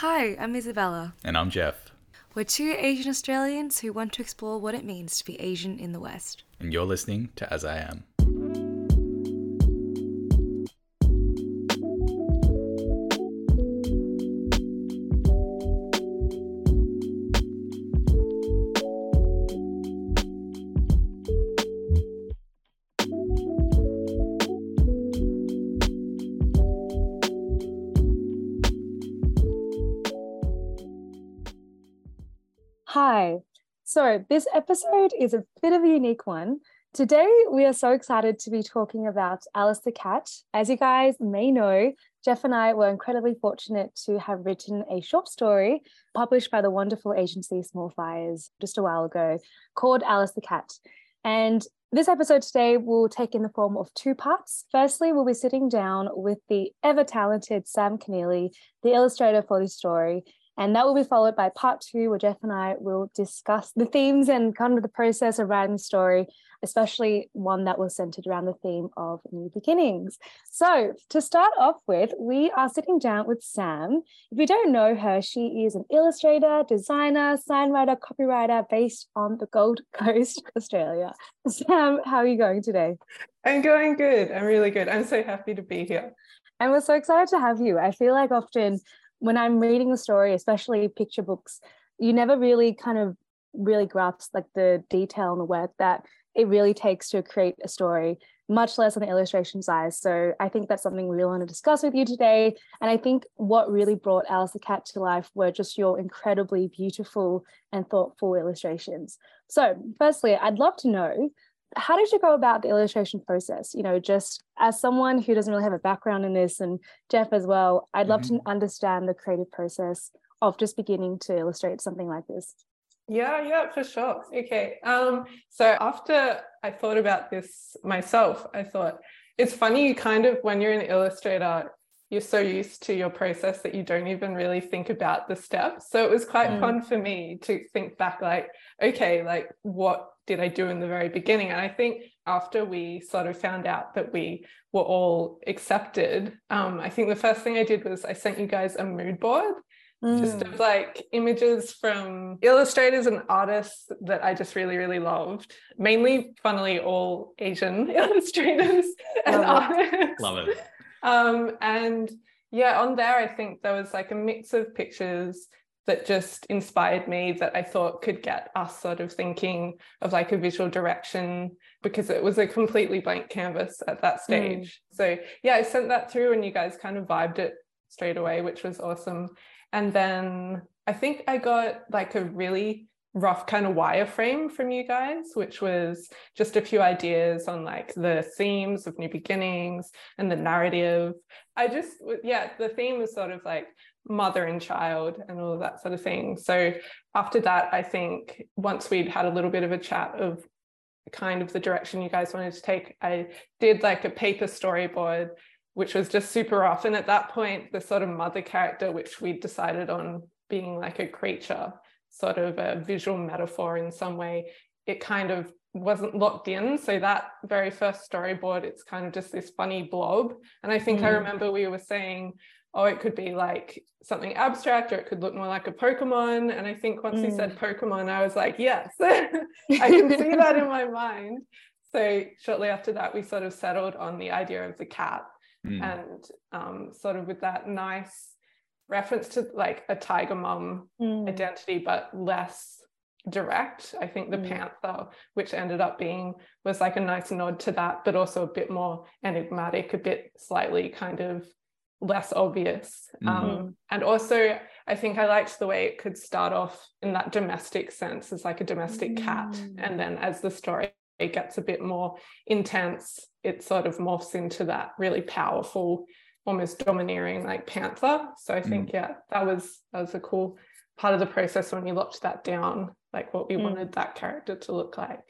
Hi, I'm Isabella. And I'm Jeff. We're two Asian Australians who want to explore what it means to be Asian in the West. And you're listening to As I Am. So, this episode is a bit of a unique one. Today, we are so excited to be talking about Alice the Cat. As you guys may know, Jeff and I were incredibly fortunate to have written a short story published by the wonderful agency Small Fires just a while ago called Alice the Cat. And this episode today will take in the form of two parts. Firstly, we'll be sitting down with the ever talented Sam Keneally, the illustrator for this story, and that will be followed by part two, where Jeff and I will discuss the themes and kind of the process of writing the story, especially one that was centered around the theme of new beginnings. So, to start off with, we are sitting down with Sam. If you don't know her, she is an illustrator, designer, signwriter, copywriter based on the Gold Coast, Australia. Sam, how are you going today? I'm going good. I'm really good. I'm so happy to be here. And we're so excited to have you. I feel like often when I'm reading the story, especially picture books, you never really kind of really grasp like the detail and the work that it really takes to create a story, much less on the illustration side. So I think that's something we really want to discuss with you today. And I think what really brought Alice the Cat to life were just your incredibly beautiful and thoughtful illustrations. So firstly, I'd love to know how did you go about the illustration process you know just as someone who doesn't really have a background in this and jeff as well i'd love mm-hmm. to understand the creative process of just beginning to illustrate something like this yeah yeah for sure okay um so after i thought about this myself i thought it's funny you kind of when you're an illustrator you're so used to your process that you don't even really think about the steps so it was quite mm. fun for me to think back like okay like what did I do in the very beginning? And I think after we sort of found out that we were all accepted, um, I think the first thing I did was I sent you guys a mood board. Mm. Just of like images from illustrators and artists that I just really, really loved. Mainly, funnily, all Asian illustrators and Love artists. Love it. Um, and yeah, on there, I think there was like a mix of pictures that just inspired me that I thought could get us sort of thinking of like a visual direction because it was a completely blank canvas at that mm. stage. Mm. So yeah, I sent that through and you guys kind of vibed it straight away, which was awesome. And then I think I got like a really rough kind of wireframe from you guys, which was just a few ideas on like the themes of new beginnings and the narrative. I just, yeah, the theme was sort of like mother and child and all of that sort of thing. So after that, I think once we'd had a little bit of a chat of kind of the direction you guys wanted to take, I did like a paper storyboard, which was just super rough. And at that point, the sort of mother character, which we decided on being like a creature, sort of a visual metaphor in some way, it kind of wasn't locked in. So that very first storyboard, it's kind of just this funny blob. And I think mm. I remember we were saying, oh, it could be like something abstract or it could look more like a Pokemon. And I think once mm. said Pokemon, I was like, yes, I can see that in my mind. So shortly after that, we sort of settled on the idea of the cat mm. and um, sort of with that nice reference to like a tiger mom mm. identity, but less direct. I think the mm. panther, which ended up being, was like a nice nod to that, but also a bit more enigmatic, a bit slightly kind of less obvious. Mm-hmm. Um, and also, I think I liked the way it could start off in that domestic sense as like a domestic mm-hmm. cat. Mm. And then as the story gets a bit more intense, it sort of morphs into that really powerful, almost domineering like panther. So I think, mm-hmm. yeah, that was that was a cool part of the process when we locked that down, like what we mm. wanted that character to look like.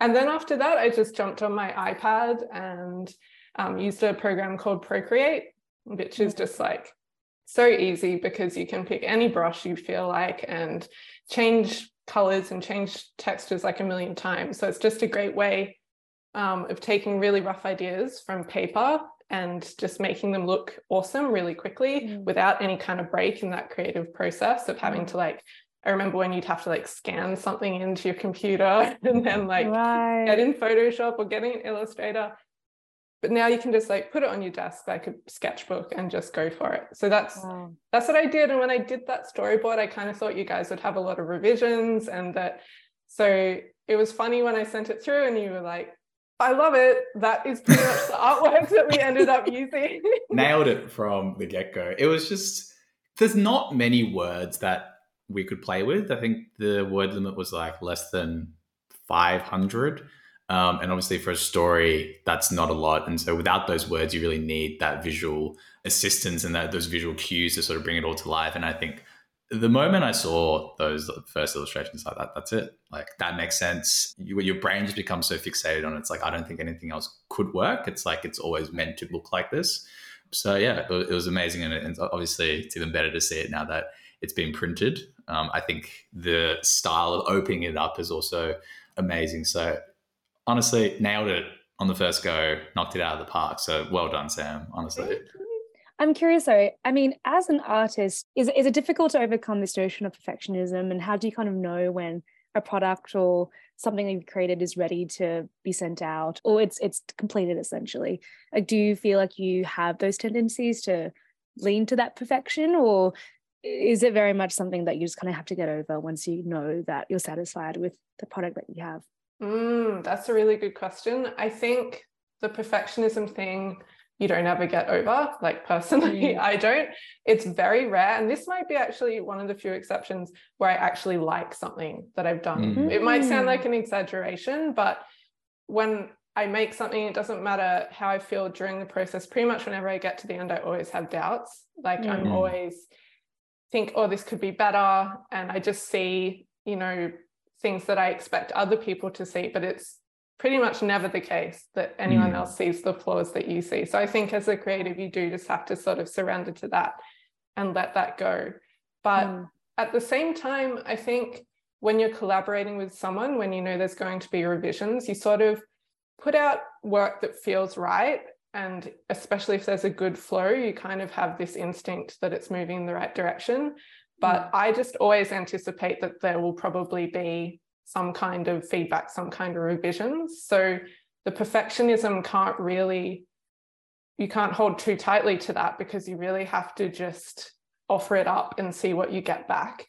And then after that, I just jumped on my iPad and um, used a program called Procreate which is just like so easy because you can pick any brush you feel like and change colors and change textures like a million times. So it's just a great way um, of taking really rough ideas from paper and just making them look awesome really quickly mm. without any kind of break in that creative process of having mm. to like I remember when you'd have to like scan something into your computer and then like right. get in Photoshop or getting an Illustrator. But now you can just like put it on your desk like a sketchbook and just go for it. So that's wow. that's what I did. And when I did that storyboard, I kind of thought you guys would have a lot of revisions and that so it was funny when I sent it through and you were like, I love it. That is pretty much the artwork that we ended up using. Nailed it from the get go. It was just, there's not many words that we could play with. I think the word limit was like less than 500. Um, and obviously, for a story, that's not a lot. And so, without those words, you really need that visual assistance and that those visual cues to sort of bring it all to life. And I think the moment I saw those first illustrations like that, that's it. Like that makes sense. You, your brain just becomes so fixated on it. It's like I don't think anything else could work. It's like it's always meant to look like this. So yeah, it, it was amazing, and, and, obviously it's even better to see it now that it's been printed. Um, I think the style of opening it up is also amazing. So honestly, nailed it on the first go, knocked it out of the park. So well done, Sam. Honestly. I'm curious though, I mean, as an artist, is, is it difficult to overcome this notion of perfectionism? And how do you kind of know when a product or something you've created is ready to be sent out or it's it's completed essentially? Like do you feel like you have those tendencies to lean to that perfection or is it very much something that you just kind of have to get over once you know that you're satisfied with the product that you have? Mm, that's a really good question. I think the perfectionism thing you don't ever get over. Like personally, mm. I don't. It's very rare. And this might be actually one of the few exceptions where I actually like something that I've done. Mm. It might sound like an exaggeration, but when I make something, it doesn't matter how I feel during the process. Pretty much whenever I get to the end, I always have doubts. Like mm. I'm always think, oh, this could be better. And I just see, you know, things that I expect other people to see, but it's pretty much never the case that anyone mm. else sees the flaws that you see. So I think as a creative, you do just have to sort of surrender to that and let that go. But mm. at the same time, I think when you're collaborating with someone, when you know there's going to be revisions, you sort of put out work that feels right. And especially if there's a good flow, you kind of have this instinct that it's moving in the right direction. But mm. I just always anticipate that there will probably be some kind of feedback, some kind of revisions. So the perfectionism can't really, you can't hold too tightly to that because you really have to just offer it up and see what you get back.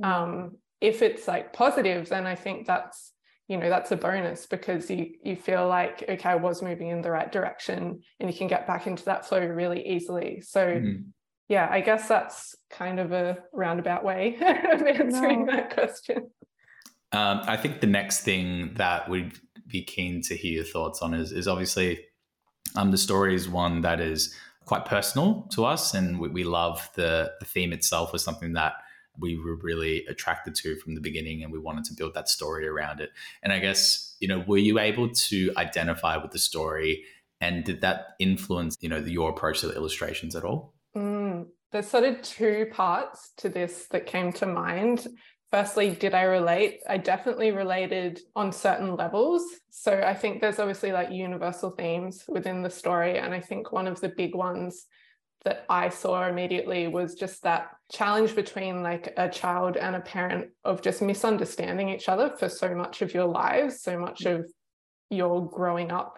Mm. Um, if it's like positive, then I think that's you know that's a bonus because you you feel like okay I was moving in the right direction and you can get back into that flow really easily. So mm. yeah, I guess that's kind of a roundabout way of answering no. that question. Um, I think the next thing that we'd be keen to hear your thoughts on is, is obviously um, the story is one that is quite personal to us, and we, we love the, the theme itself was something that we were really attracted to from the beginning, and we wanted to build that story around it. And I guess you know, were you able to identify with the story, and did that influence you know your approach to the illustrations at all? Mm, there's sort of two parts to this that came to mind firstly, did I relate? I definitely related on certain levels. So I think there's obviously like universal themes within the story. And I think one of the big ones that I saw immediately was just that challenge between like a child and a parent of just misunderstanding each other for so much of your lives, so much mm. of your growing up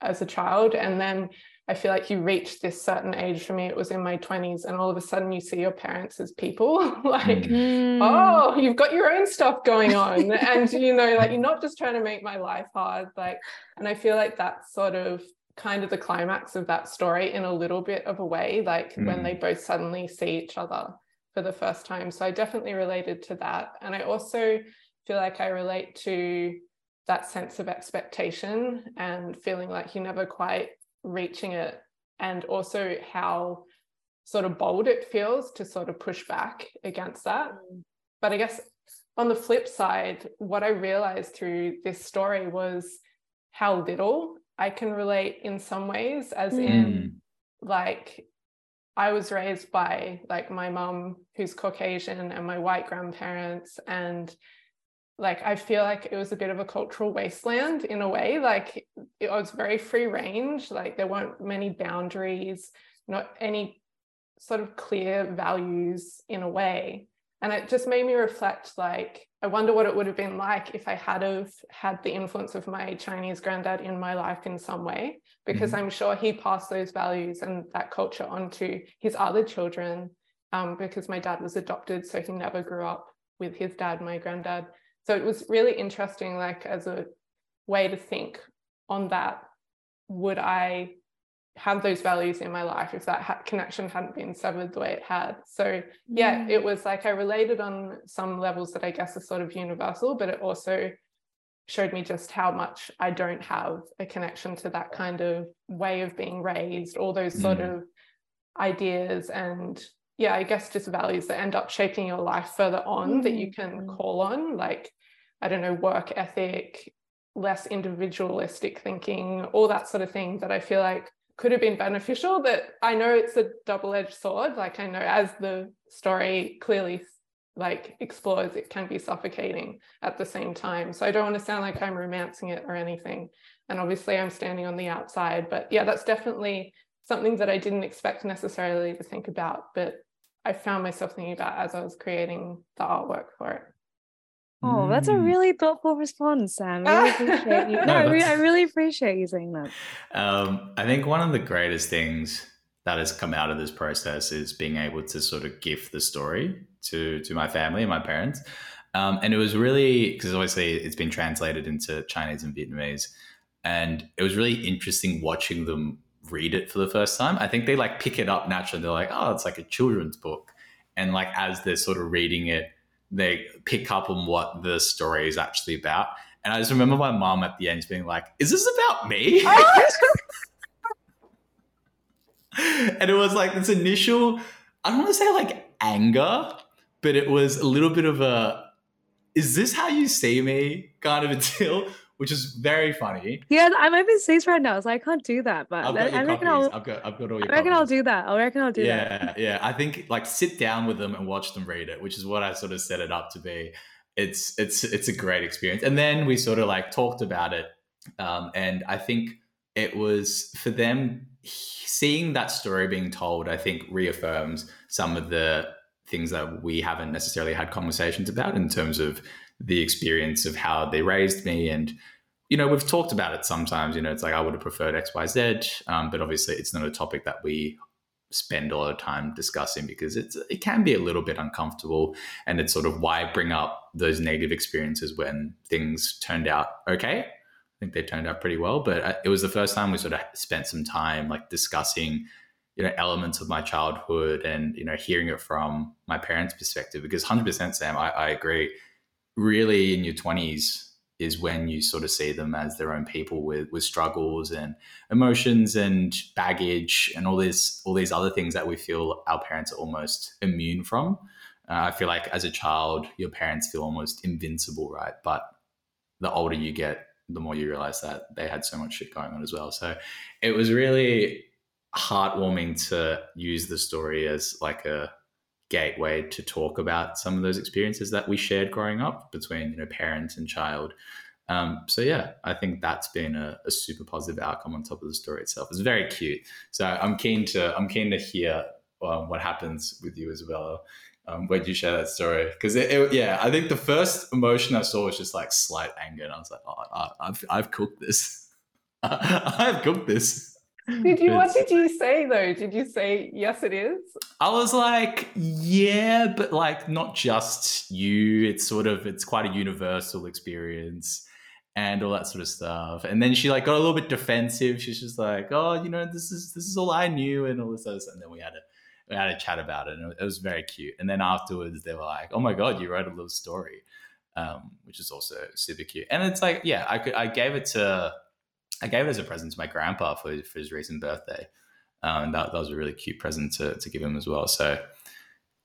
as a child. And then I feel like you reach this certain age for me, it was in my 20s, and all of a sudden you see your parents as people like, mm. oh, you've got your own stuff going on. and, you know, like you're not just trying to make my life hard. Like, and I feel like that's sort of kind of the climax of that story in a little bit of a way, like mm. when they mm. both suddenly see each other for the first time. So I definitely related to that. And I also feel like I relate to that sense of expectation and feeling like you're never quite reaching it and also how sort of bold it feels to sort of push back against that. Mm. But I guess on the flip side, what I realized through this story was how little I can relate in some ways, as mm. in like I was raised by like my mom who's Caucasian and my white grandparents and like I feel like it was a bit of a cultural wasteland in a way. Like it was very free range. Like there weren't many boundaries, not any sort of clear values in a way. And it just made me reflect like, I wonder what it would have been like if I had have had the influence of my Chinese granddad in my life in some way, because mm-hmm. I'm sure he passed those values and that culture on to his other children. Um, because my dad was adopted, so he never grew up with his dad, my granddad. So it was really interesting, like as a way to think on that. Would I have those values in my life if that ha- connection hadn't been severed the way it had. So yeah, mm. it was like I related on some levels that I guess are sort of universal, but it also showed me just how much I don't have a connection to that kind of way of being raised, all those sort mm. of ideas and yeah, I guess just values that end up shaping your life further on mm. that you mm. can call on, like I don't know, work ethic, less individualistic thinking, all that sort of thing that I feel like could have been beneficial that I know it's a double-edged sword like I know as the story clearly like explores it can be suffocating at the same time so I don't want to sound like I'm romancing it or anything and obviously I'm standing on the outside but yeah that's definitely something that I didn't expect necessarily to think about but I found myself thinking about as I was creating the artwork for it Oh, that's a mm. really thoughtful response, Sam. I really appreciate you. No, no I, re- I, really appreciate you saying that. Um, I think one of the greatest things that has come out of this process is being able to sort of gift the story to to my family and my parents. Um, and it was really because obviously it's been translated into Chinese and Vietnamese, and it was really interesting watching them read it for the first time. I think they like pick it up naturally. They're like, "Oh, it's like a children's book," and like as they're sort of reading it they pick up on what the story is actually about. And I just remember my mom at the end being like, "Is this about me?" and it was like this initial, I don't want to say like anger, but it was a little bit of a, "Is this how you see me?" kind of a deal which is very funny. Yeah, I'm overseas right now, so I can't do that. But I've got I, reckon I'll, I've got, I've got all your. I reckon copies. I'll do that. I reckon I'll do yeah, that. Yeah, yeah. I think like sit down with them and watch them read it, which is what I sort of set it up to be. It's it's it's a great experience, and then we sort of like talked about it, um, and I think it was for them seeing that story being told. I think reaffirms some of the things that we haven't necessarily had conversations about in terms of the experience of how they raised me and you know, we've talked about it sometimes. You know, it's like I would have preferred X, Y, Z, um, but obviously it's not a topic that we spend a lot of time discussing because it's it can be a little bit uncomfortable, and it's sort of why bring up those negative experiences when things turned out okay. I think they turned out pretty well, but uh, it was the first time we sort of spent some time like discussing you know elements of my childhood and you know hearing it from my parents' perspective because 100% Sam, I, I agree. Really, in your 20s, is when you sort of see them as their own people with with struggles and emotions and baggage and all this all these other things that we feel our parents are almost immune from. Uh, I feel like as a child, your parents feel almost invincible, right? But the older you get, the more you realize that they had so much shit going on as well. So it was really heartwarming to use the story as like a gateway to talk about some of those experiences that we shared growing up between you know parent and child. Um, so yeah, I think that's been a, a, super positive outcome on top of the story itself. It's very cute. So I'm keen to I'm keen to hear um, what happens with you, as well Um, when you share that story, because yeah, I think the first emotion I saw was just like slight anger, and I was like, oh, I, I've I've cooked this. I've cooked this. Did you? What did you say though? Did you say yes? It is. I was like, yeah, but like not just you. It's sort of it's quite a universal experience and all that sort of stuff. And then she like got a little bit defensive. She's just like, oh, you know, this is this is all I knew and all this other stuff. And then we had a we had a chat about it, and it was very cute. And then afterwards, they were like, oh my god, you wrote a little story, um, which is also super cute. And it's like, yeah, I could I gave it to I gave it as a present to my grandpa for, for his recent birthday. Um, and that, that was a really cute present to, to give him as well. So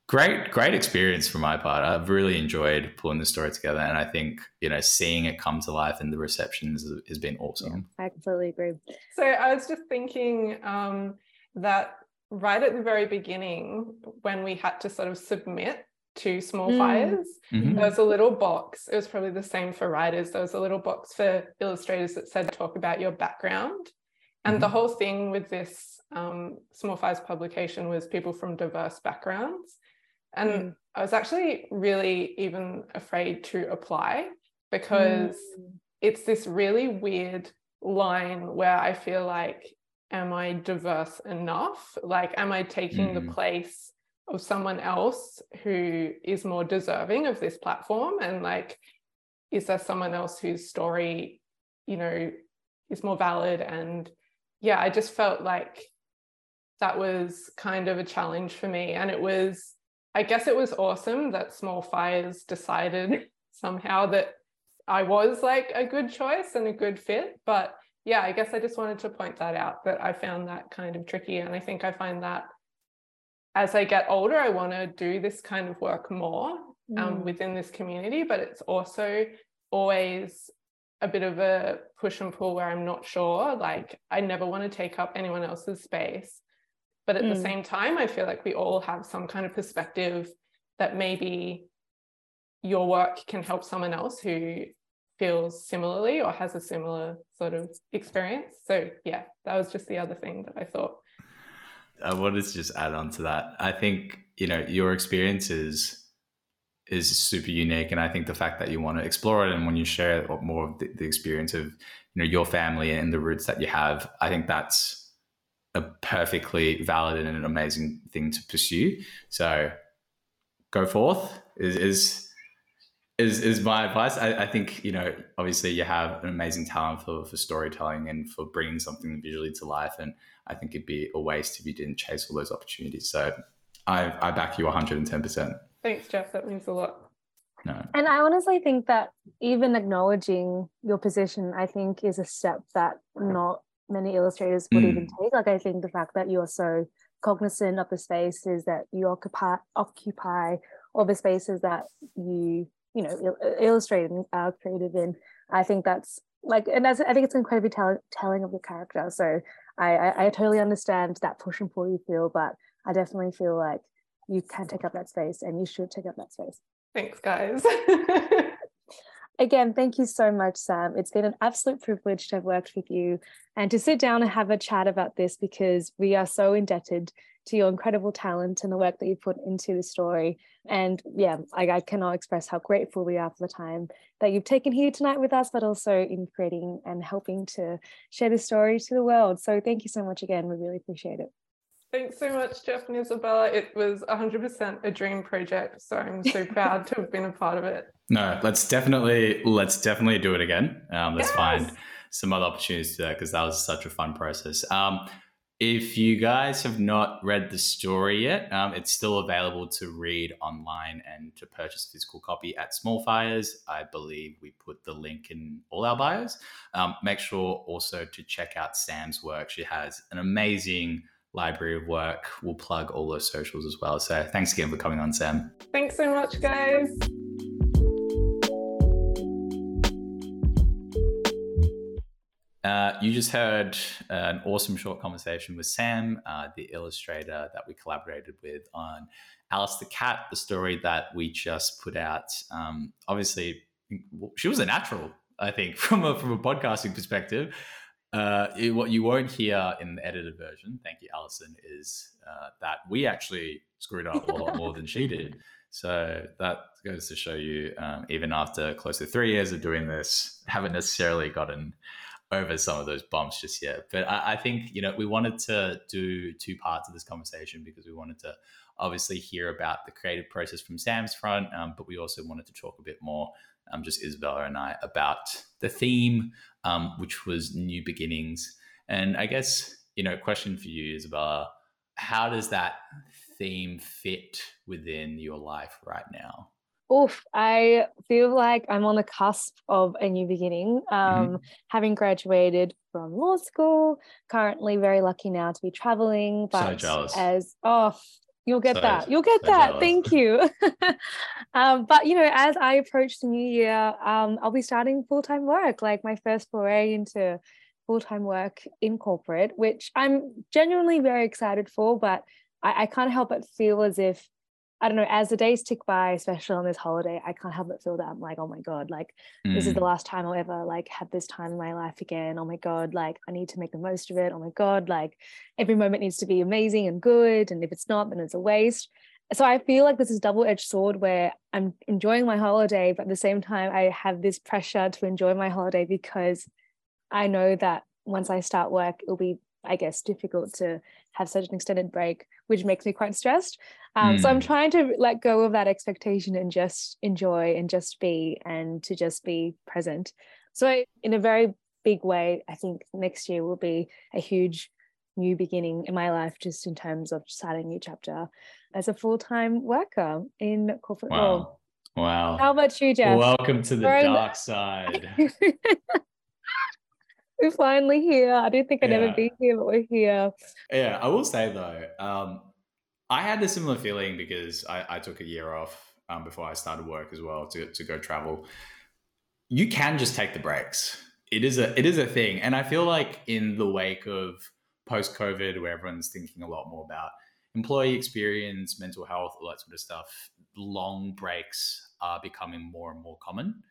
great, great experience for my part. I've really enjoyed pulling the story together. And I think, you know, seeing it come to life and the receptions has, has been awesome. I completely agree. So I was just thinking um, that right at the very beginning, when we had to sort of submit to small Mm. fires. Mhm. There was a little box. It was probably the same for writers. There was a little box for illustrators that said talk about your background. And the Mhm. whole thing with this um, Small Fires publication was people from diverse backgrounds. And Mm. I was actually really even afraid to apply because Mm. it's this really weird line where I feel like, am I diverse enough? Like, am I taking the Mm. place of someone else who is more deserving of this platform? And like, is there someone else whose story, you know, is more valid? And yeah, I just felt like that was kind of a challenge for me. And it was, I guess it was awesome that Small Fires decided somehow that I was like a good choice and a good fit. But yeah, I guess I just wanted to point that out that I found that kind of tricky. And I think I find that as I get older, I want to do this kind of work more um, Mm. within this community, but it's also always a bit of a push and pull where I'm not sure. Like, I never want to take up anyone else's space. But at the Mm. same time, I feel like we all have some kind of perspective that maybe your work can help someone else who feels similarly or has a similar sort of experience. So, yeah, that was just the other thing that I thought. I wanted to just add on to that. I think you know your experience is is super unique, and I think the fact that you want to explore it and when you share more of the, the experience of you know your family and the roots that you have, I think that's a perfectly valid and an amazing thing to pursue. So go forth is is is, is my advice. I, I think you know obviously you have an amazing talent for for storytelling and for bringing something visually to life and I think it'd be a waste if you didn't chase all those opportunities. So I, I back you 110%. Thanks, Jeff. That means a lot. No. And I honestly think that even acknowledging your position, I think, is a step that not many illustrators would hmm. even take. Like, I think the fact that you're so cognizant of the spaces that you occupy, occupy, or the spaces that you, you know, il- uh, illustrate and uh, are creative in, I think that's like, and that's, I think it's incredibly tell- telling of your character. So I, I, I totally understand that push and pull you feel, but I definitely feel like you can take up that space and you should take up that space. Thanks, guys. Again, thank you so much, Sam. It's been an absolute privilege to have worked with you and to sit down and have a chat about this because we are so indebted to your incredible talent and the work that you put into the story. And yeah, I, I cannot express how grateful we are for the time that you've taken here tonight with us, but also in creating and helping to share this story to the world. So thank you so much again. We really appreciate it. Thanks so much, Jeff and Isabella. It was 100% a dream project, so I'm so proud to have been a part of it. No, let's definitely let's definitely do it again. Um, let's Yes. find some other opportunities to that because that was such a fun process. Um, if you guys have not read the story yet, um, it's still available to read online and to purchase a physical copy at Small Fires. I believe we put the link in all our bios. Um, make sure also to check out Sam's work. She has an amazing library of work. We'll plug all those socials as well. So thanks again for coming on, Sam. Thanks so much, guys. Uh, you just heard an awesome short conversation with Sam, uh, the illustrator that we collaborated with on Alice the Cat, the story that we just put out. Um, obviously, she was a natural, I think, from a from a podcasting perspective. Uh, it- what you won't hear in the edited version, thank you, Alison, is uh, that we actually screwed up a lot more than she did. So that goes to show you, um, even after close to three years of doing this, haven't necessarily gotten over some of those bumps just yet. But I, I think you know we wanted to do two parts of this conversation because we wanted to obviously hear about the creative process from Sam's front, um, but we also wanted to talk a bit more, um, just Isabella and I, about the theme, um, which was new beginnings. And I guess you know, question for you, Isabella, how does that theme fit within your life right now? Oof, I feel like I'm on the cusp of a new beginning. Um, Having graduated from law school, currently very lucky now to be traveling. So But jealous. as oh, you'll get So- that, you'll get so that. jealous. Thank you. um, but you know, as I approach the new year, um, I'll be starting full time work, like my first foray into full time work in corporate, which I'm genuinely very excited for. But I, I can't help but feel as if I don't know, as the days tick by, especially on this holiday, I can't help but feel that I'm like, oh my God, like this is the Mm. last time I'll ever like have this time in my life again. Oh my God, like I need to make the most of it. Oh my God, like every moment needs to be amazing and good. And if it's not, then it's a waste. So I feel like this is double-edged sword where I'm enjoying my holiday, but at the same time, I have this pressure to enjoy my holiday because I know that once I start work, it'll be, I guess, difficult to have such an extended break, which makes me quite stressed. Um, So I'm Mm. trying to let go of that expectation and just enjoy and just be and to just be present. So I, in a very big way, I think next year will be a huge new beginning in my life, just in terms of starting a new chapter as a full-time worker in corporate law. Wow. Wow. How about you, Jeff? Welcome to the We're in- dark side. we're finally here. I didn't think I'd ever be here, but we're here. Yeah, I will say though, um, I had a similar feeling because I, I took a year off um, before I started work as well to, to go travel. You can just take the breaks. It is a it is a thing, and I feel like in the wake of post COVID, where everyone's thinking a lot more about employee experience, mental health, all that sort of stuff, long breaks are becoming more and more common.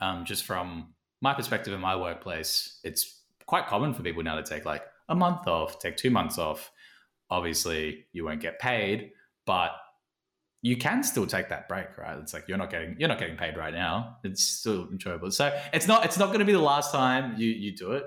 Um, just from my perspective in my workplace, it's quite common for people now to take like a month off, take two months off. Obviously, you won't get paid, but you can still take that break, right? It's like you're not getting you're not getting paid right now. It's still enjoyable. So it's not it's not going to be the last time you you do it.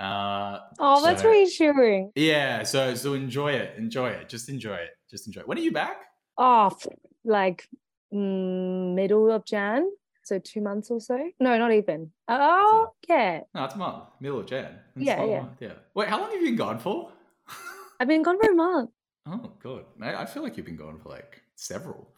Uh, Oh, that's So- reassuring. yeah. So so enjoy it, enjoy it, just enjoy it, just enjoy it. When are you back? Oh, f- like mm, middle of Jan, so two months or so. No, not even. Oh, yeah. No, it's a month, middle of Jan. It's Yeah, yeah. month, yeah. Wait, how long have you been gone for? I've been gone for a month. oh, good. I, I feel like you've been gone for like several.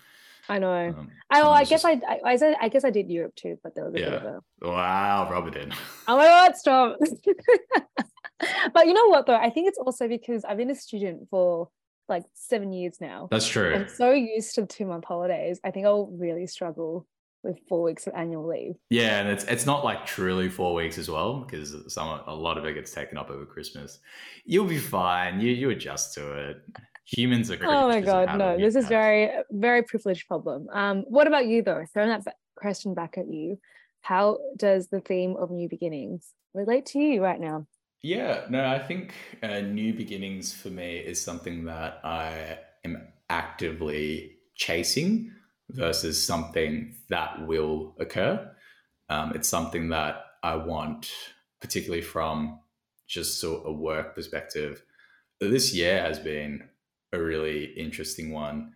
I know. Um, I, well, I guess just- I, I, I, said, I guess I did Europe too, but there was a bit of Yeah. a. Wow, rub it in. Oh my god, stop! but you know what though? I think it's also because I've been a student for like seven years now. That's true. I'm so used to two month holidays. I think I'll really struggle with four weeks of annual leave. Yeah, and it's it's not like truly four weeks as well because some a lot of it gets taken up over Christmas. You'll be fine. You you adjust to it. Humans are. Oh my god, no! This is very very privileged problem. Um, what about you though? Throwing that question back at you, how does the theme of new beginnings relate to you right now? Yeah, no, I think uh, new beginnings for me is something that I am actively chasing versus something that will occur. Um, it's something that I want, particularly from just sort of a work perspective. This year has been a really interesting one.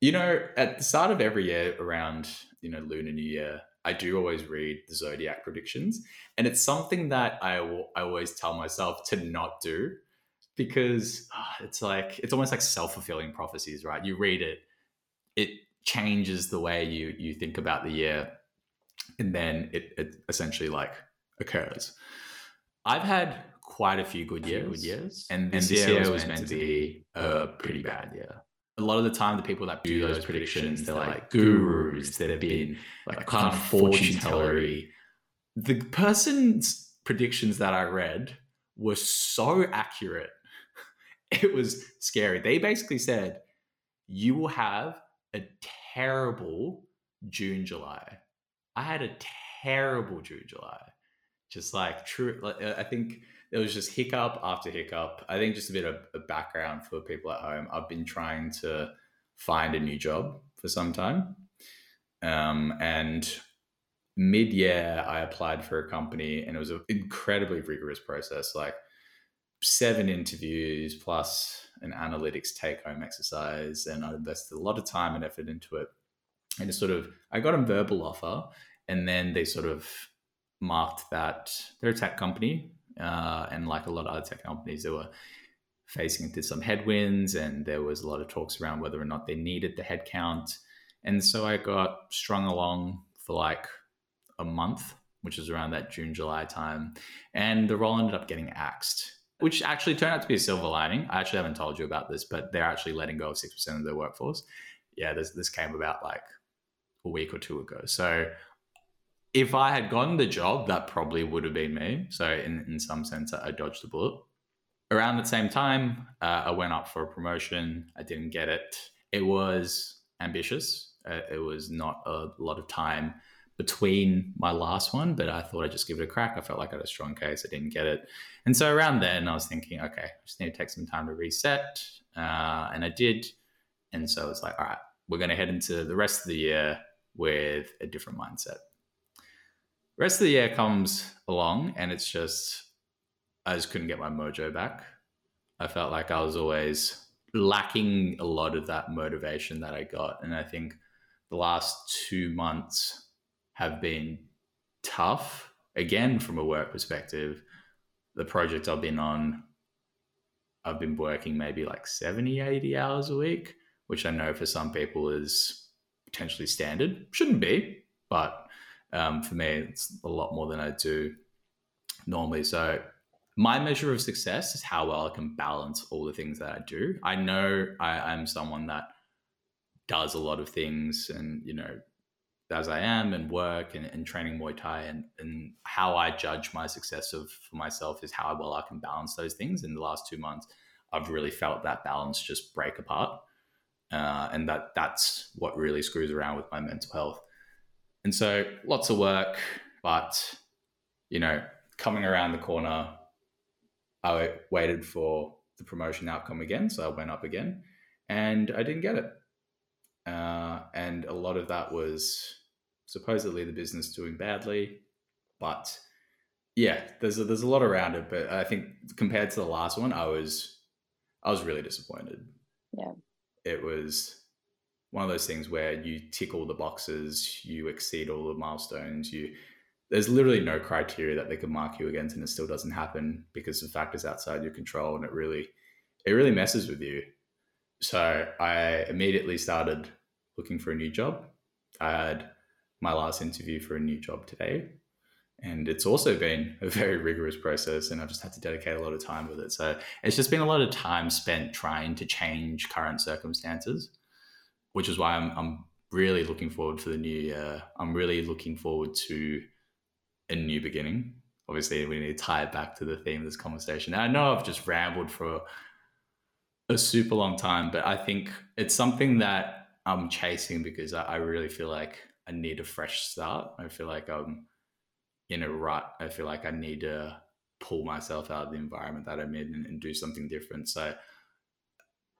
You know, at the start of every year around, you know, Lunar New Year, I do always read the zodiac predictions. And it's something that I, al- I always tell myself to not do because ah, it's like, it's almost like self fulfilling prophecies, right? You read it, it changes the way you, you think about the year. And then it, it essentially like occurs. I've had quite a few good years, good years and this, year, was meant to be a pretty bad year. A lot of the time, the people that do those predictions, they're like gurus that have been like kind of fortune tellery. The person's predictions that I read were so accurate. It was scary. They basically said, You will have a terrible June, July. I had a terrible June, July. Just like true, like, I think it was just hiccup after hiccup. I think just a bit of a background for people at home. I've been trying to find a new job for some time. Um, and mid year, I applied for a company and it was an incredibly rigorous process like seven interviews plus an analytics take home exercise. And I invested a lot of time and effort into it. And it sort of, I got a verbal offer and then they sort of marked that they're a tech company. Uh, and like a lot of other tech companies, they were facing into some headwinds and there was a lot of talks around whether or not they needed the headcount. And so I got strung along for like a month, which is around that June, July time. And the role ended up getting axed, which actually turned out to be a silver lining. I actually haven't told you about this, but they're actually letting go of 6% of their workforce. Yeah, this, this came about like a week or two ago. So if I had gotten the job, that probably would have been me. So in, in some sense, I dodged the bullet. Around the same time, uh, I went up for a promotion. I didn't get it. It was ambitious. Uh, it was not a lot of time between my last one, but I thought I'd just give it a crack. I felt like I had a strong case. I didn't get it. And so around then, I was thinking, okay, I just need to take some time to reset. Uh, and I did. And so it's like, all right, we're going to head into the rest of the year with a different mindset. Rest of the year comes along, and it's just, I just couldn't get my mojo back. I felt like I was always lacking a lot of that motivation that I got. And I think the last two months have been tough. Again, from a work perspective, the project I've been on, I've been working maybe like 70, 80 hours a week, which I know for some people is potentially standard. Shouldn't be, but um, for me, it's a lot more than I do normally. So my measure of success is how well I can balance all the things that I do. I know I, am someone that does a lot of things and, you know, as I am and work and, and training Muay Thai and, and how I judge my success of for myself is how well I can balance those things. In the last two months, I've really felt that balance just break apart. Uh, and that that's what really screws around with my mental health. And so lots of work, but you know, coming around the corner, I waited for the promotion outcome again. So I went up again and I didn't get it. Uh, and a lot of that was supposedly the business doing badly, but yeah, there's a, there's a lot around it. But I think compared to the last one, I was I was really disappointed. Yeah, it was one of those things where you tick all the boxes, you exceed all the milestones, you there's literally no criteria that they could mark you against and it still doesn't happen because the factors outside your control and it really it really messes with you so i immediately started looking for a new job i had my last interview for a new job today. And it's also been a very rigorous process, and I've just had to dedicate a lot of time with it. So it's just been a lot of time spent trying to change current circumstances, which is why I'm, I'm really looking forward to the new year. I'm really looking forward to a new beginning. Obviously, we need to tie it back to the theme of this conversation. I know I've just rambled for a super long time, but I think it's something that I'm chasing because I, I really feel like I need a fresh start. I feel like I'm in a rut. I feel like I need to pull myself out of the environment that I'm in and, and do something different. So,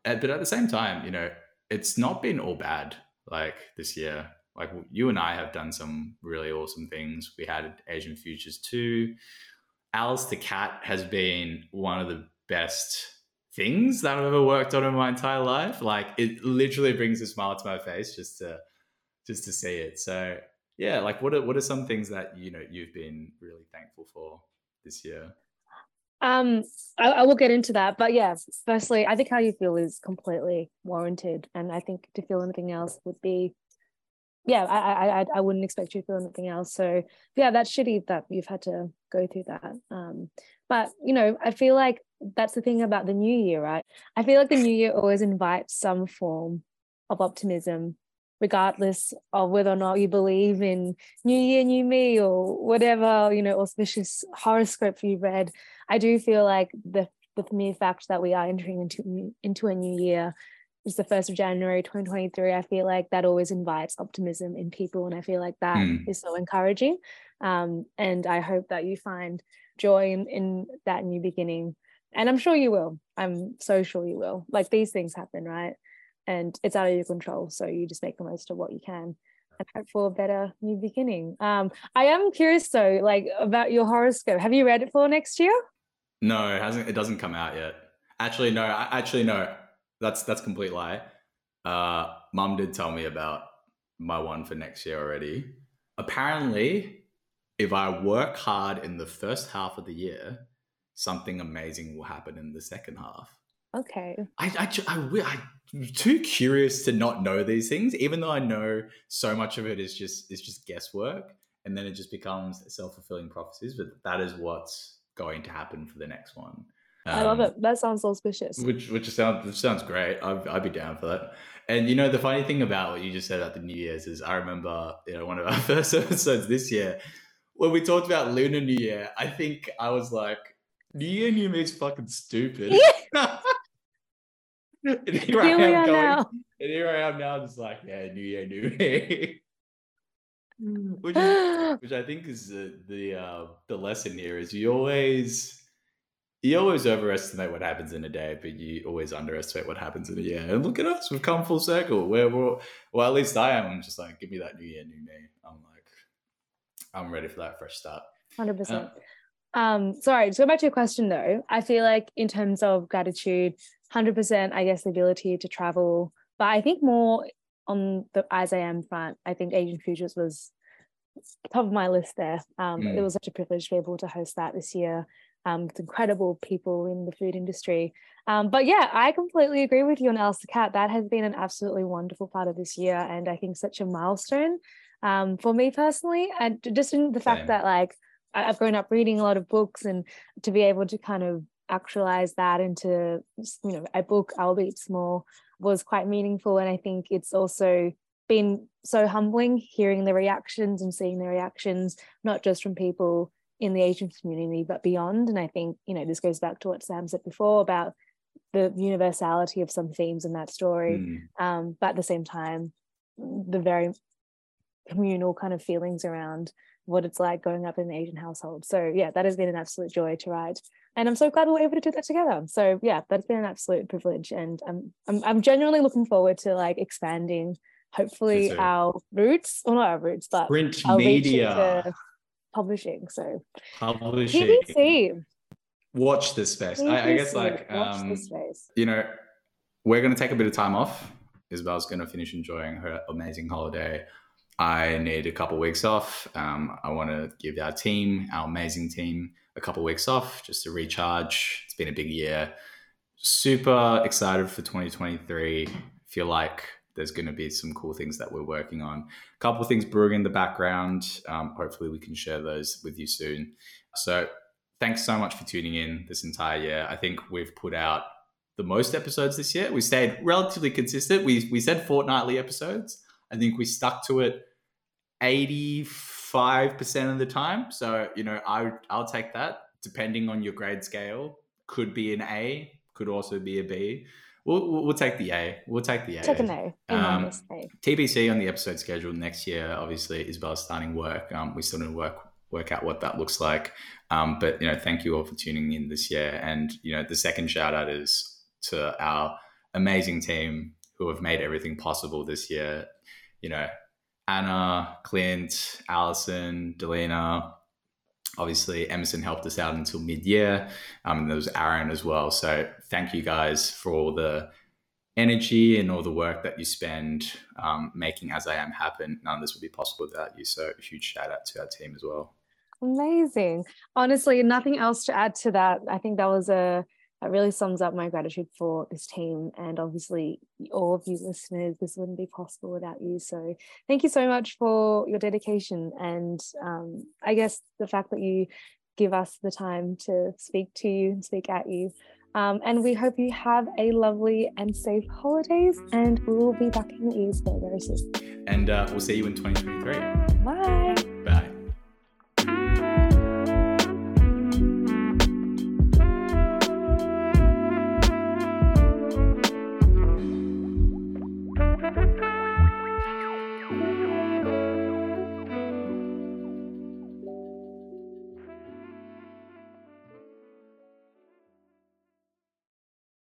uh, but at the same time, you know, it's not been all bad like this year. Like you and I have done some really awesome things. We had Asian Futures too. Alice the Cat has been one of the best things that I've ever worked on in my entire life. Like it literally brings a smile to my face just to just to see it. So yeah, like what are what are some things that you know you've been really thankful for this year? Um, I, I will get into that, but yeah, firstly, I think how you feel is completely warranted, and I think to feel anything else would be, yeah, I I I wouldn't expect you to feel anything else. So yeah, that's shitty that you've had to go through that. Um, but you know, I feel like that's the thing about the new year, right? I feel like the new year always invites some form of optimism regardless of whether or not you believe in new year new me or whatever you know auspicious horoscope you read i do feel like the the mere fact that we are entering into into a new year is the 1st of january 2023 i feel like that always invites optimism in people and i feel like that mm. is so encouraging. Um, and i hope that you find joy in, in that new beginning. And i'm sure you will. I'm so sure you will. Like these things happen right and it's out of your control. So you just make the most of what you can and hope for a better new beginning. Um, I am curious though, like about your horoscope. Have you read it for next year? No, it hasn't. It doesn't come out yet. Actually, no. Actually, no. That's that's complete lie. Uh, Mum did tell me about my one for next year already. Apparently, if I work hard in the first half of the year, something amazing will happen in the second half. Okay. I, I, I, I, am too curious to not know these things, even though I know so much of it is just is just guesswork, and then it just becomes self fulfilling prophecies. But that is what's going to happen for the next one. Um, I love um, it. That sounds auspicious. Which which sounds which sounds great. I'd, I'd be down for that. And you know, the funny thing about what you just said about the New Year's is, I remember you know one of our first episodes this year when we talked about Lunar New Year. I think I was like, New Year, New Me is fucking stupid. Here, we are going, now. and here I am now, just like, yeah, new year, new me. which, is, which I think is the the, uh, the lesson here is you always you always overestimate what happens in a day, but you always underestimate what happens in a year. And look at us, we've come full circle. Where we're well, at least I am. I'm just like, give me that new year, new me. I'm like, I'm ready for that fresh start. Hundred um, percent. Um, sorry, to go back to your question though, I feel like in terms of gratitude, hundred percent, I guess the ability to travel, but I think more on the as I am front, I think Asian Futures was top of my list there. Um, mm. It was such a privilege to be able to host that this year um, with incredible people in the food industry. Um, but yeah, I completely agree with you on Alice the Cat. That has been an absolutely wonderful part of this year, and I think such a milestone um, for me personally. And just in the fact Same. that like I've grown up reading a lot of books, and to be able to kind of actualize that into you know a book, albeit small, was quite meaningful. And I think it's also been so humbling hearing the reactions and seeing the reactions, not just from people in the Asian community, but beyond. And I think, you know, this goes back to what Sam said before about the universality of some themes in that story. Mm. Um, but at the same time, the very communal kind of feelings around what it's like growing up in an Asian household. So yeah, that has been an absolute joy to write. And I'm so glad we were able to do that together. So yeah, that's been an absolute privilege. And I'm I'm, I'm genuinely looking forward to like expanding hopefully our roots, or not our roots, but print media publishing. So publishing. PBC. Watch this space. I, I, guess like um, you know, we're gonna take a bit of time off. Isabel's gonna finish enjoying her amazing holiday. I need a couple of weeks off. Um, I want to give our team, our amazing team, a couple of weeks off just to recharge. It's been a big year. Super excited for 2023. Feel like there's going to be some cool things that we're working on. A couple of things brewing in the background. Um, hopefully, we can share those with you soon. So, thanks so much for tuning in this entire year. I think we've put out the most episodes this year. We stayed relatively consistent. We we said fortnightly episodes. I think we stuck to it 85% of the time. So, you know, I I'll take that depending on your grade scale. Could be an A, could also be a B. We'll, we'll take the A. We'll take the A. Take an A. Um, A. TBC on the episode schedule next year. Obviously, Isabel's starting work. Um, we still need to work work out what that looks like. Um, but you know, thank you all for tuning in this year. And you know, the second shout out is to our amazing team who have made everything possible this year. You know, Anna, Clint, Allison, Delina, obviously Emerson helped us out until mid-year. Um, and there was Aaron as well. So thank you guys for all the energy and all the work that you spend um, making As I Am happen. None of this would be possible without you. So a huge shout out to our team as well. Amazing. Honestly, nothing else to add to that. I think that was a that really sums up my gratitude for this team and obviously all of you listeners. This wouldn't be possible without you. So thank you so much for your dedication and um, i guess the fact that you give us the time to speak to you and speak at you. Um, and we hope you have a lovely and safe holidays and we will be back in the ears very, very soon. And uh, we'll see you in 2023 bye